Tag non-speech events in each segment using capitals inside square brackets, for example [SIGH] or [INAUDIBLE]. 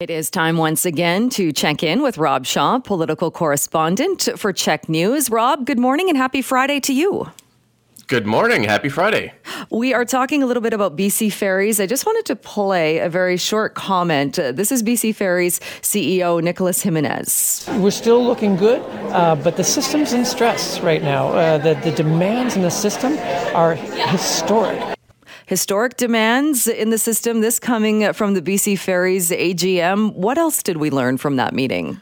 It is time once again to check in with Rob Shaw, political correspondent for CHEK News. Rob, good morning and happy Friday to you. Good morning. Happy Friday. We are talking a little bit about BC Ferries. I just wanted to play a very short comment. Uh, this is BC Ferries CEO Nicolas Jimenez. We're still looking good, uh, but the system's in stress right now. Uh, the, the demands in the system are historic historic demands in the system. This coming from the BC Ferries AGM. What else did we learn from that meeting?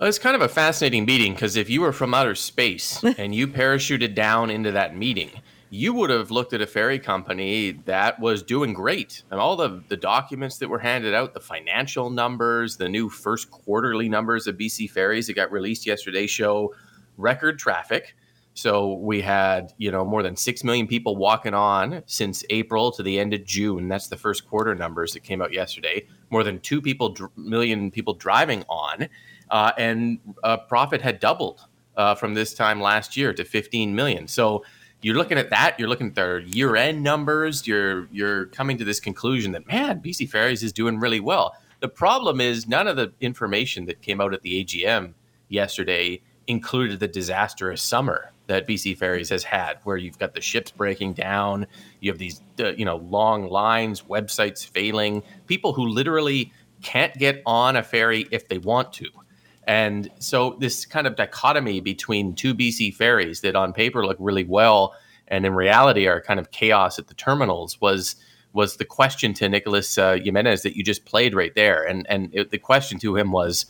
Well, it's kind of a fascinating meeting because if you were from outer space [LAUGHS] and you parachuted down into that meeting, you would have looked at a ferry company that was doing great. And all the, the documents that were handed out, the financial numbers, the new first quarterly numbers of BC Ferries that got released yesterday show record traffic. So we had, you know, more than 6 million people walking on since April to the end of June. That's the first quarter numbers that came out yesterday. More than 2 people million people driving on. Uh, and uh, profit had doubled uh, from this time last year to 15 million. So you're looking at that, you're looking at their year-end numbers, you're you're coming to this conclusion that man, BC Ferries is doing really well. The problem is none of the information that came out at the AGM yesterday included the disastrous summer that BC Ferries has had, where you've got the ships breaking down, you have these uh, you know long lines, websites failing, people who literally can't get on a ferry if they want to. And so this kind of dichotomy between two BC ferries that on paper look really well and in reality are kind of chaos at the terminals was was the question to Nicolas uh, Jimenez that you just played right there. And and it, the question to him was,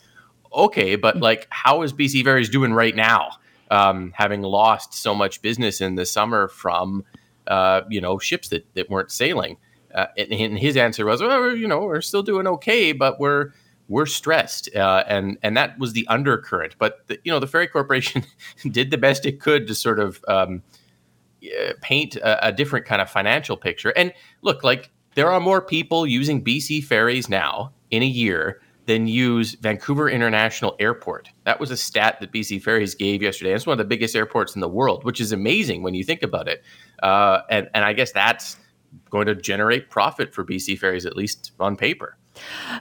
okay, but like how is BC Ferries doing right now? Um, having lost so much business in the summer from uh, you know ships that, that weren't sailing. Uh, and, his answer was, well, you know, we're still doing okay, but we're we're stressed, uh, and and that was the undercurrent. But the, you know, the ferry corporation [LAUGHS] did the best it could to sort of um, paint a, a different kind of financial picture. And look, like there are more people using BC ferries now in a year than use Vancouver International Airport. That was a stat that BC Ferries gave yesterday. It's one of the biggest airports in the world, which is amazing when you think about it. Uh, and, and I guess that's going to generate profit for BC Ferries, at least on paper.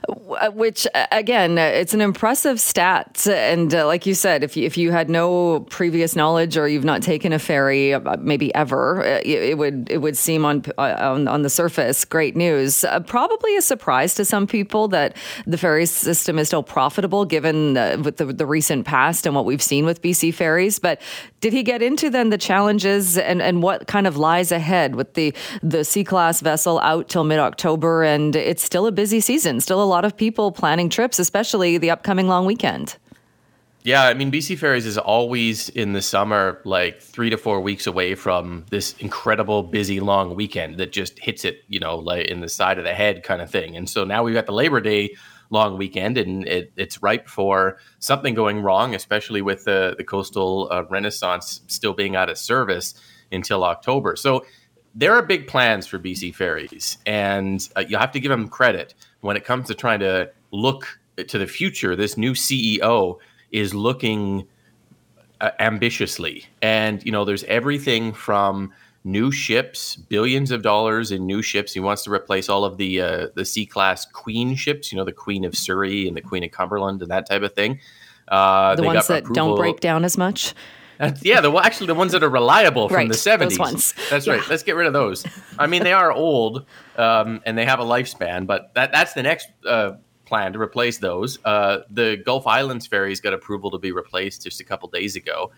Uh, which uh, again, uh, it's an impressive stat. And uh, like you said, if you, if you had no previous knowledge or you've not taken a ferry, maybe ever, it, it would it would seem on, on, on the surface great news. Uh, probably a surprise to some people that the ferry system is still profitable, given with the, the recent past and what we've seen with BC ferries. But did he get into then the challenges and, and what kind of lies ahead with the the C class vessel out till mid October, and it's still a busy season. Still a lot of people planning trips, especially the upcoming long weekend. Yeah, I mean, BC Ferries is always in the summer, like three to four weeks away from this incredible busy long weekend that just hits it, you know, like in the side of the head kind of thing. And so now we've got the Labor Day long weekend, and it, it's ripe for something going wrong, especially with the the coastal uh, Renaissance still being out of service until October. So there are big plans for BC Ferries, and uh, you have to give them credit when it comes to trying to look to the future. This new CEO is looking uh, ambitiously, and you know, there's everything from new ships, billions of dollars in new ships. He wants to replace all of the uh, the C class Queen ships, you know, the Queen of Surrey and the Queen of Cumberland and that type of thing. Uh, the ones that approval. don't break down as much yeah, the actually the ones that are reliable from right, the seventies. That's yeah. right. Let's get rid of those. I mean, they are old um, and they have a lifespan, but that that's the next uh, plan to replace those. Uh, the Gulf Islands ferries got approval to be replaced just a couple days ago.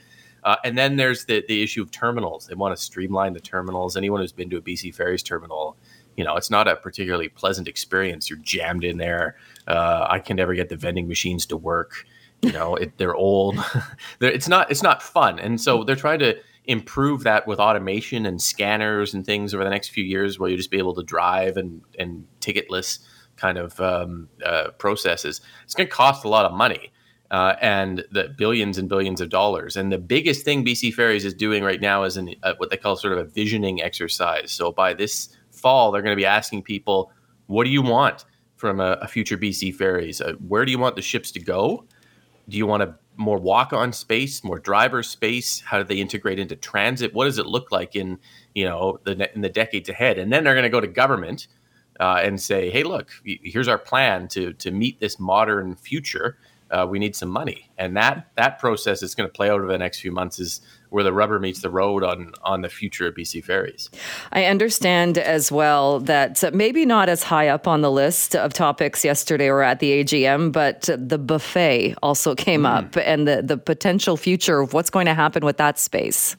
Uh, and then there's the, the issue of terminals. They want to streamline the terminals. Anyone who's been to a BC Ferries terminal, you know, it's not a particularly pleasant experience. You're jammed in there. Uh, I can never get the vending machines to work you know it, they're old [LAUGHS] they're, it's not it's not fun and so they're trying to improve that with automation and scanners and things over the next few years where you just be able to drive and and ticketless kind of um, uh, processes it's going to cost a lot of money uh, and the billions and billions of dollars and the biggest thing bc ferries is doing right now is an, uh, what they call sort of a visioning exercise so by this fall they're going to be asking people what do you want from a, a future bc ferries uh, where do you want the ships to go do you want a more walk-on space, more driver space? How do they integrate into transit? What does it look like in you know the in the decades ahead? And then they're going to go to government uh, and say, "Hey, look, here's our plan to to meet this modern future. Uh, we need some money." And that that process is going to play out over the next few months. Is where the rubber meets the road on on the future of BC ferries. I understand as well that maybe not as high up on the list of topics yesterday or at the AGM, but the buffet also came mm. up and the the potential future of what's going to happen with that space.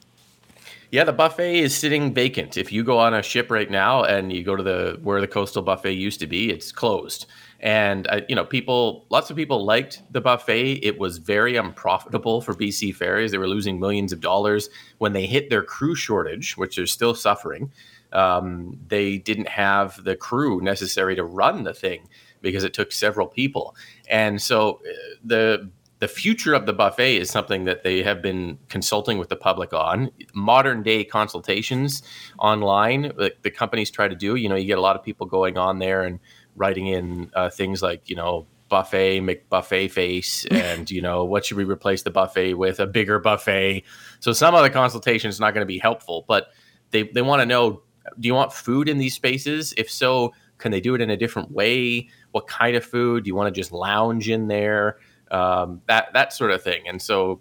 Yeah, the buffet is sitting vacant. If you go on a ship right now and you go to the where the coastal buffet used to be, it's closed. And uh, you know, people, lots of people liked the buffet. It was very unprofitable for BC ferries. They were losing millions of dollars when they hit their crew shortage, which they're still suffering. Um, they didn't have the crew necessary to run the thing because it took several people. And so uh, the the future of the buffet is something that they have been consulting with the public on. Modern day consultations online, like the companies try to do. You know, you get a lot of people going on there and writing in uh, things like, you know, buffet, McBuffet face, [LAUGHS] and you know, what should we replace the buffet with? A bigger buffet. So some of the consultation is not going to be helpful, but they they want to know: Do you want food in these spaces? If so, can they do it in a different way? What kind of food? Do you want to just lounge in there? Um, that that sort of thing. And so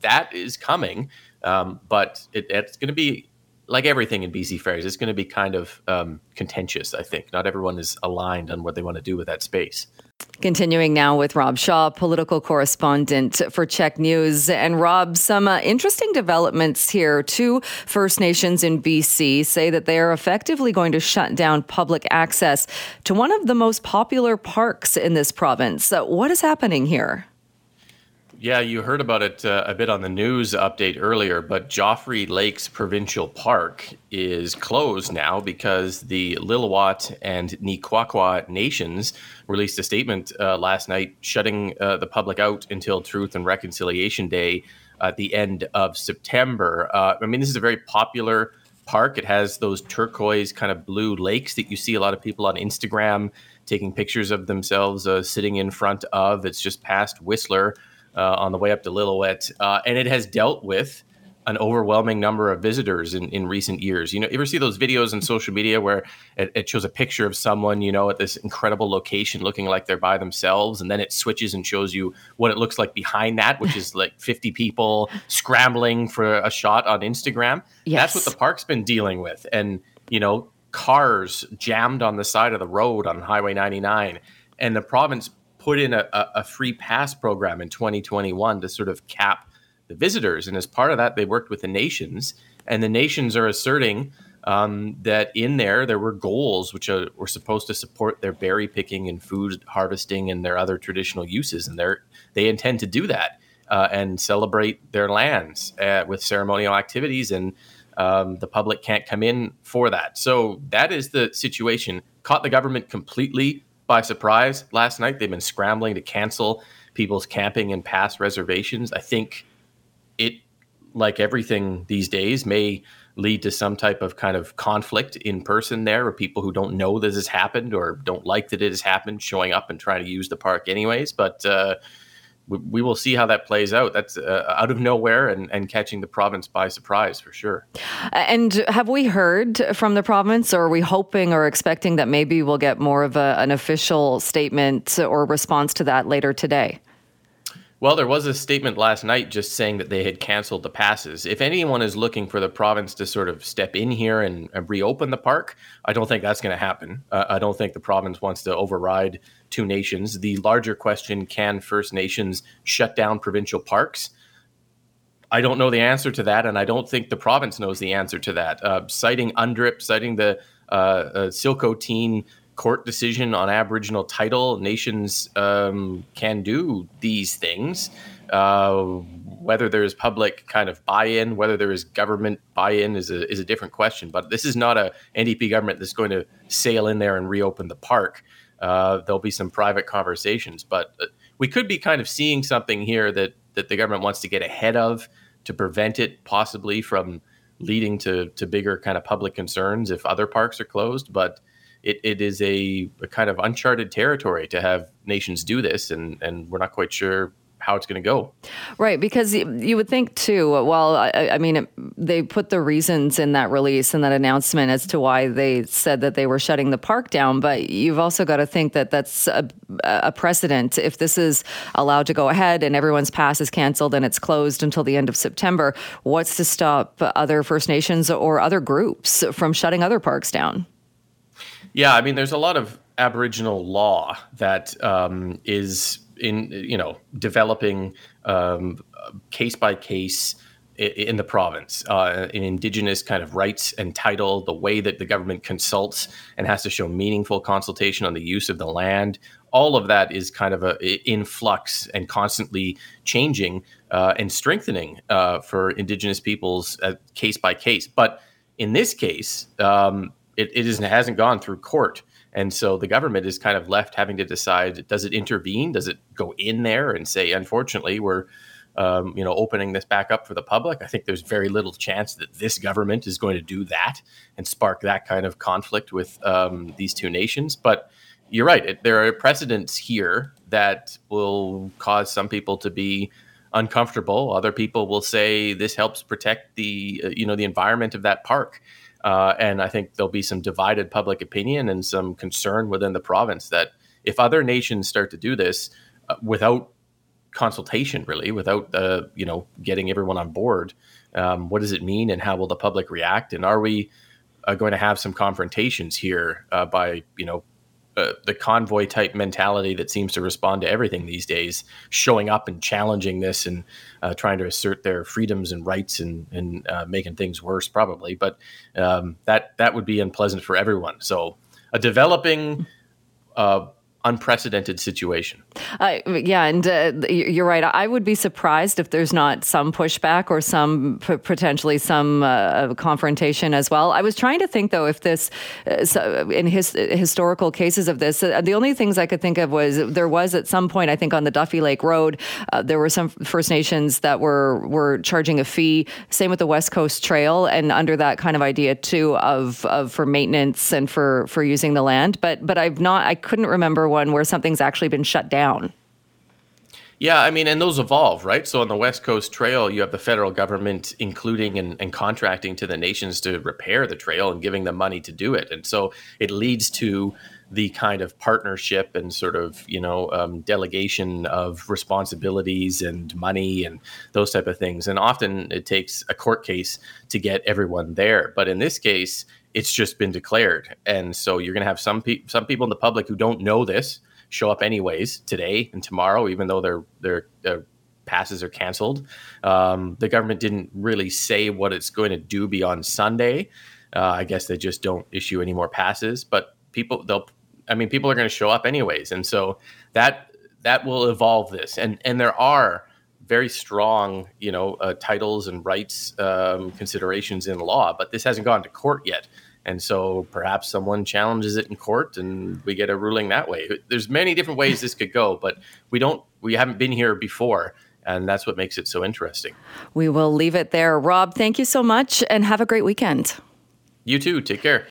that is coming, um, but it, it's going to be like everything in BC Ferries. It's going to be kind of um, contentious. I think not everyone is aligned on what they want to do with that space. Continuing now with Rob Shaw, political correspondent for CHEK News. And Rob, some uh, interesting developments here. Two First Nations in BC say that they are effectively going to shut down public access to one of the most popular parks in this province. So what is happening here? Yeah, you heard about it uh, a bit on the news update earlier, but Joffre Lakes Provincial Park is closed now because the Lil'wat and N'Quatqua nations released a statement uh, last night shutting uh, the public out until Truth and Reconciliation Day at the end of September. Uh, I mean, this is a very popular park. It has those turquoise kind of blue lakes that you see a lot of people on Instagram taking pictures of themselves uh, sitting in front of. It's just past Whistler uh, on the way up to Lillooet, uh, and it has dealt with an overwhelming number of visitors in, in recent years. You know, you ever see those videos on social media where it, it, shows a picture of someone, you know, at this incredible location looking like they're by themselves, and then it switches and shows you what it looks like behind that, which is like [LAUGHS] 50 people scrambling for a shot on Instagram. Yes. That's what the park's been dealing with. And, you know, cars jammed on the side of the road on Highway 99. And the province put in a, a free pass program in 2021 to sort of cap the visitors. And as part of that, they worked with the nations, and the nations are asserting um, that in there there were goals which are, were supposed to support their berry picking and food harvesting and their other traditional uses, and they they intend to do that uh, and celebrate their lands uh, with ceremonial activities, and um, the public can't come in for that. So that is the situation. Caught the government completely by surprise last night. They've been scrambling to cancel people's camping and pass reservations. I think it, like everything these days, may lead to some type of kind of conflict in person there, or people who don't know this has happened or don't like that it has happened showing up and trying to use the park anyways. But uh, we, will see how that plays out. That's uh, out of nowhere and, and catching the province by surprise for sure. And have we heard from the province, or are we hoping or expecting that maybe we'll get more of a, an official statement or response to that later today? Well, there was a statement last night just saying that they had canceled the passes. If anyone is looking for the province to sort of step in here and, and reopen the park, I don't think that's going to happen. Uh, I don't think the province wants to override two nations. The larger question can First Nations shut down provincial parks? I don't know the answer to that, and I don't think the province knows the answer to that. Uh, citing UNDRIP, citing the uh, uh, Silco court decision on Aboriginal title, nations um, can do these things. Uh, whether there is public kind of buy-in, whether there is government buy-in, is a is a different question. But this is not a NDP government that's going to sail in there and reopen the park. Uh, there'll be some private conversations, but uh, we could be kind of seeing something here that that the government wants to get ahead of to prevent it possibly from leading to to bigger kind of public concerns if other parks are closed. But it, it is a, a, kind of uncharted territory to have nations do this, and, and we're not quite sure how it's going to go. Right, because you would think too. Well, I, I mean, it, they put the reasons in that release and that announcement as to why they said that they were shutting the park down. But you've also got to think that that's a, a precedent. If this is allowed to go ahead and everyone's pass is canceled and it's closed until the end of September, what's to stop other First Nations or other groups from shutting other parks down? Yeah, I mean, there's a lot of Aboriginal law that um, is in you know developing um, case by case in the province, uh, in indigenous kind of rights and title, the way that the government consults and has to show meaningful consultation on the use of the land. All of that is kind of a in flux and constantly changing uh, and strengthening uh, for indigenous peoples uh, case by case. But in this case, um, it, it isn't, hasn't gone through court. And so the government is kind of left having to decide: does it intervene? Does it go in there and say, unfortunately, we're um, you know opening this back up for the public? I think there's very little chance that this government is going to do that and spark that kind of conflict with um, these two nations. But you're right; it, there are precedents here that will cause some people to be uncomfortable. Other people will say this helps protect the uh, you know the environment of that park. Uh, and I think there'll be some divided public opinion and some concern within the province that if other nations start to do this uh, without consultation, really, without uh, you know getting everyone on board, um, what does it mean, and how will the public react? And are we uh, going to have some confrontations here uh, by you know uh, the convoy type mentality that seems to respond to everything these days, showing up and challenging this and uh, trying to assert their freedoms and rights and, and uh, making things worse, probably. But um, that that would be unpleasant for everyone. So a developing uh, unprecedented situation. Uh, yeah, and uh, you're right. I would be surprised if there's not some pushback or some p- potentially some uh, confrontation as well. I was trying to think though if this, uh, in his historical cases of this, uh, the only things I could think of was there was at some point I think on the Duffy Lake Road uh, there were some First Nations that were were charging a fee. Same with the West Coast Trail, and under that kind of idea too of of for maintenance and for for using the land. But but I've not I couldn't remember one where something's actually been shut down. Yeah, I mean, and those evolve, right? So on the West Coast Trail, you have the federal government including and, and, contracting to the nations to repair the trail and giving them money to do it. And so it leads to the kind of partnership and sort of, you know, um, delegation of responsibilities and money and those type of things. And often it takes a court case to get everyone there. But in this case, it's just been declared. And so you're going to have some pe- some people in the public who don't know this show up anyways today and tomorrow, even though their their, their passes are canceled. Um, the government didn't really say what it's going to do beyond Sunday. Uh, I guess they just don't issue any more passes, but people they'll. I mean, people are going to show up anyways, and so that that will evolve this. And and there are very strong, you know, uh, titles and rights um, considerations in law, but this hasn't gone to court yet. And so perhaps someone challenges it in court and we get a ruling that way. There's many different ways this could go, but we don't we haven't been here before and that's what makes it so interesting. We will leave it there. Rob, thank you so much and have a great weekend. You too. Take care.